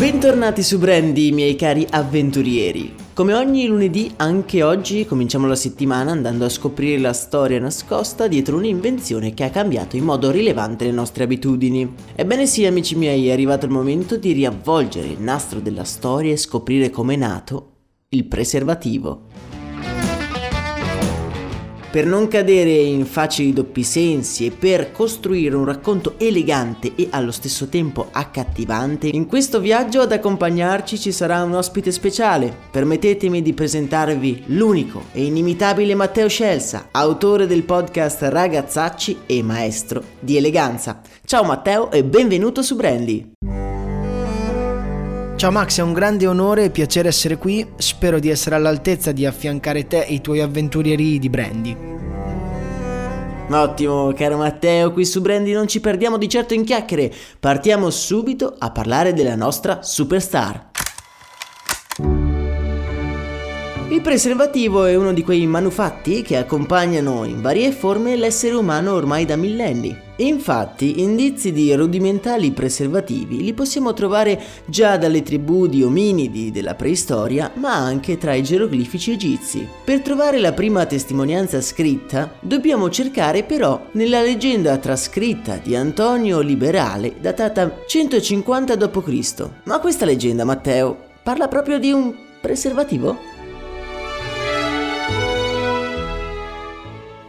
Bentornati su Brandy, miei cari avventurieri. Come ogni lunedì, anche oggi cominciamo la settimana andando a scoprire la storia nascosta dietro un'invenzione che ha cambiato in modo rilevante le nostre abitudini. Ebbene sì, amici miei, è arrivato il momento di riavvolgere il nastro della storia e scoprire come è nato il preservativo. Per non cadere in facili doppi sensi e per costruire un racconto elegante e allo stesso tempo accattivante, in questo viaggio ad accompagnarci ci sarà un ospite speciale. Permettetemi di presentarvi l'unico e inimitabile Matteo Scelsa, autore del podcast Ragazzacci e maestro di eleganza. Ciao Matteo e benvenuto su Brandy. Ciao Max, è un grande onore e piacere essere qui. Spero di essere all'altezza di affiancare te e i tuoi avventurieri di Brandy. Ottimo, caro Matteo, qui su Brandy non ci perdiamo di certo in chiacchiere. Partiamo subito a parlare della nostra superstar. Il preservativo è uno di quei manufatti che accompagnano in varie forme l'essere umano ormai da millenni. Infatti, indizi di rudimentali preservativi li possiamo trovare già dalle tribù di ominidi della preistoria, ma anche tra i geroglifici egizi. Per trovare la prima testimonianza scritta, dobbiamo cercare però nella leggenda trascritta di Antonio Liberale, datata 150 d.C. Ma questa leggenda, Matteo, parla proprio di un preservativo?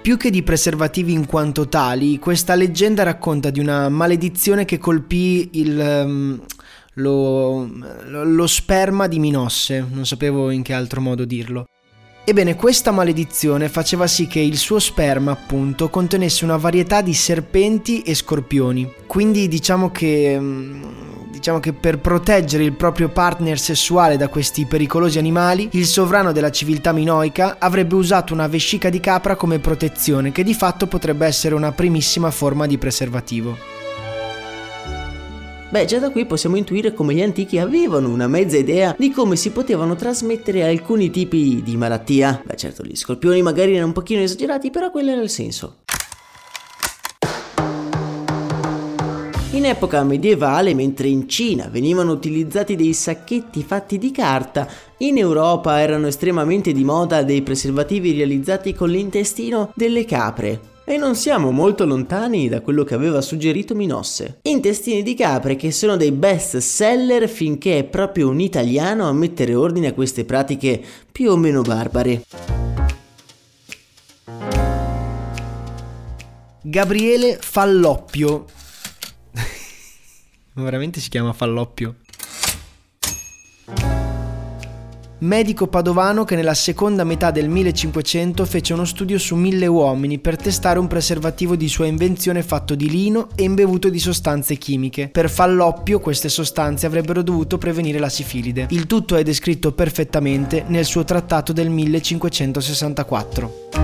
Più che di preservativi in quanto tali, questa leggenda racconta di una maledizione che colpì il, um, lo, lo sperma di Minosse, non sapevo in che altro modo dirlo. Ebbene, questa maledizione faceva sì che il suo sperma, appunto, contenesse una varietà di serpenti e scorpioni. Quindi diciamo che um, Diciamo che per proteggere il proprio partner sessuale da questi pericolosi animali, il sovrano della civiltà minoica avrebbe usato una vescica di capra come protezione, che di fatto potrebbe essere una primissima forma di preservativo. Beh, già da qui possiamo intuire come gli antichi avevano una mezza idea di come si potevano trasmettere alcuni tipi di malattia. Beh, certo, gli scorpioni magari erano un pochino esagerati, però quello era il senso. In epoca medievale, mentre in Cina venivano utilizzati dei sacchetti fatti di carta, in Europa erano estremamente di moda dei preservativi realizzati con l'intestino delle capre. E non siamo molto lontani da quello che aveva suggerito Minosse. Intestini di capre che sono dei best seller finché è proprio un italiano a mettere ordine a queste pratiche più o meno barbare. Gabriele Falloppio ma veramente si chiama Falloppio? Medico padovano che nella seconda metà del 1500 fece uno studio su mille uomini per testare un preservativo di sua invenzione fatto di lino e imbevuto di sostanze chimiche. Per Falloppio queste sostanze avrebbero dovuto prevenire la sifilide. Il tutto è descritto perfettamente nel suo trattato del 1564.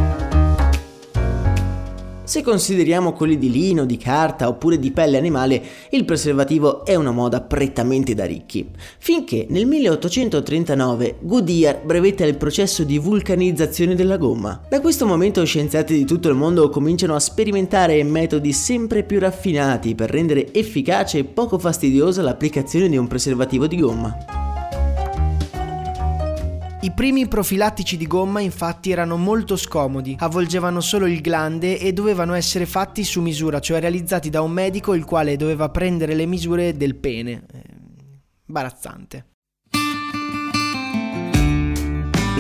Se consideriamo quelli di lino, di carta oppure di pelle animale, il preservativo è una moda prettamente da ricchi. Finché nel 1839 Goodyear brevetta il processo di vulcanizzazione della gomma. Da questo momento scienziati di tutto il mondo cominciano a sperimentare metodi sempre più raffinati per rendere efficace e poco fastidiosa l'applicazione di un preservativo di gomma. I primi profilattici di gomma infatti erano molto scomodi, avvolgevano solo il glande e dovevano essere fatti su misura, cioè realizzati da un medico il quale doveva prendere le misure del pene. Eh, imbarazzante.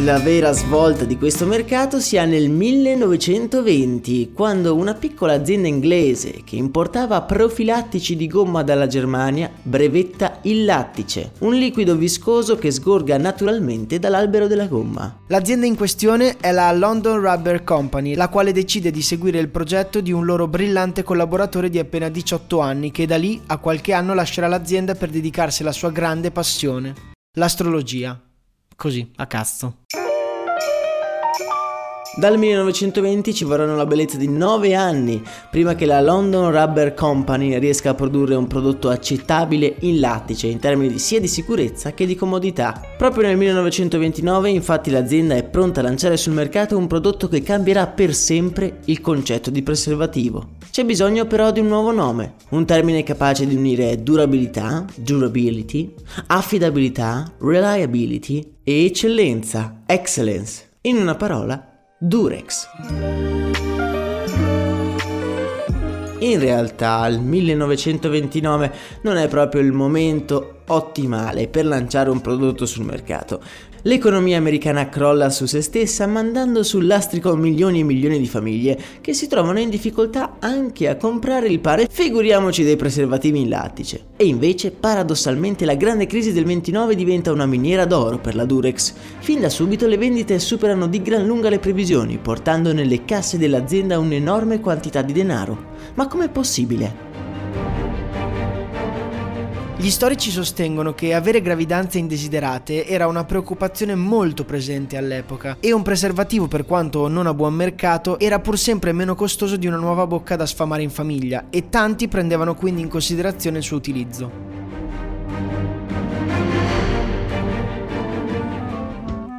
La vera svolta di questo mercato si ha nel 1920, quando una piccola azienda inglese che importava profilattici di gomma dalla Germania brevetta il lattice, un liquido viscoso che sgorga naturalmente dall'albero della gomma. L'azienda in questione è la London Rubber Company, la quale decide di seguire il progetto di un loro brillante collaboratore di appena 18 anni che da lì a qualche anno lascerà l'azienda per dedicarsi alla sua grande passione, L'astrologia. Così, a cazzo. Dal 1920 ci vorranno la bellezza di 9 anni prima che la London Rubber Company riesca a produrre un prodotto accettabile in lattice in termini sia di sicurezza che di comodità. Proprio nel 1929 infatti l'azienda è pronta a lanciare sul mercato un prodotto che cambierà per sempre il concetto di preservativo. C'è bisogno però di un nuovo nome, un termine capace di unire durabilità, durability, affidabilità, reliability e eccellenza, excellence. In una parola, Durex. In realtà il 1929 non è proprio il momento ottimale per lanciare un prodotto sul mercato. L'economia americana crolla su se stessa mandando sul lastrico milioni e milioni di famiglie che si trovano in difficoltà anche a comprare il pane, figuriamoci dei preservativi in lattice. E invece paradossalmente la grande crisi del 29 diventa una miniera d'oro per la Durex. Fin da subito le vendite superano di gran lunga le previsioni, portando nelle casse dell'azienda un'enorme quantità di denaro. Ma com'è possibile? Gli storici sostengono che avere gravidanze indesiderate era una preoccupazione molto presente all'epoca e un preservativo, per quanto non a buon mercato, era pur sempre meno costoso di una nuova bocca da sfamare in famiglia e tanti prendevano quindi in considerazione il suo utilizzo.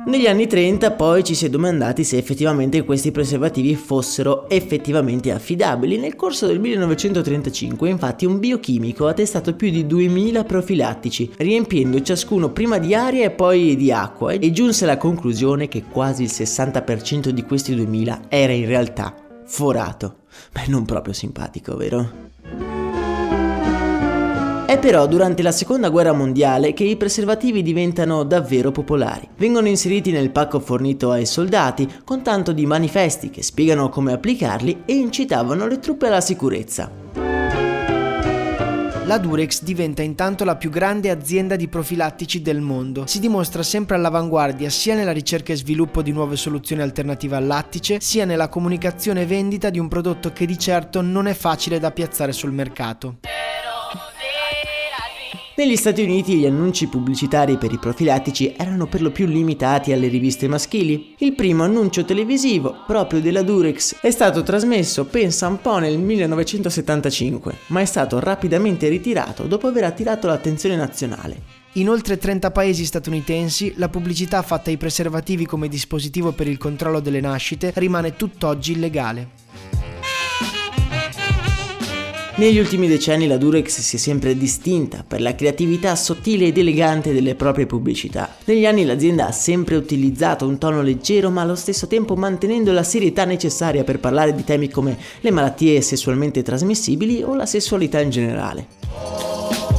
Negli anni 30 poi ci si è domandati se effettivamente questi preservativi fossero effettivamente affidabili. Nel corso del 1935 infatti un biochimico ha testato più di 2000 profilattici, riempiendo ciascuno prima di aria e poi di acqua e giunse alla conclusione che quasi il 60% di questi 2000 era in realtà forato. Beh, non proprio simpatico, vero? È però durante la seconda guerra mondiale che i preservativi diventano davvero popolari. Vengono inseriti nel pacco fornito ai soldati con tanto di manifesti che spiegano come applicarli e incitavano le truppe alla sicurezza. La Durex diventa intanto la più grande azienda di profilattici del mondo. Si dimostra sempre all'avanguardia sia nella ricerca e sviluppo di nuove soluzioni alternative al lattice, sia nella comunicazione e vendita di un prodotto che di certo non è facile da piazzare sul mercato. Negli Stati Uniti gli annunci pubblicitari per i profilattici erano per lo più limitati alle riviste maschili. Il primo annuncio televisivo, proprio della Durex, è stato trasmesso, pensa un po' nel 1975, ma è stato rapidamente ritirato dopo aver attirato l'attenzione nazionale. In oltre 30 paesi statunitensi la pubblicità fatta ai preservativi come dispositivo per il controllo delle nascite rimane tutt'oggi illegale. Negli ultimi decenni la Durex si è sempre distinta per la creatività sottile ed elegante delle proprie pubblicità. Negli anni l'azienda ha sempre utilizzato un tono leggero ma allo stesso tempo mantenendo la serietà necessaria per parlare di temi come le malattie sessualmente trasmissibili o la sessualità in generale.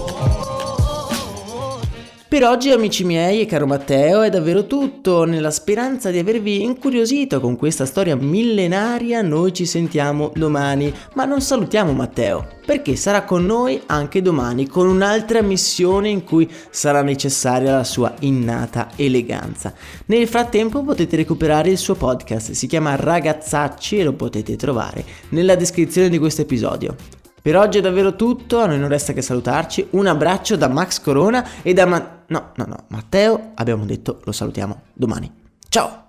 Per oggi amici miei e caro Matteo è davvero tutto, nella speranza di avervi incuriosito con questa storia millenaria noi ci sentiamo domani, ma non salutiamo Matteo, perché sarà con noi anche domani con un'altra missione in cui sarà necessaria la sua innata eleganza. Nel frattempo potete recuperare il suo podcast, si chiama Ragazzacci e lo potete trovare nella descrizione di questo episodio. Per oggi è davvero tutto, a noi non resta che salutarci. Un abbraccio da Max Corona e da... Ma- no, no, no, Matteo, abbiamo detto, lo salutiamo domani. Ciao!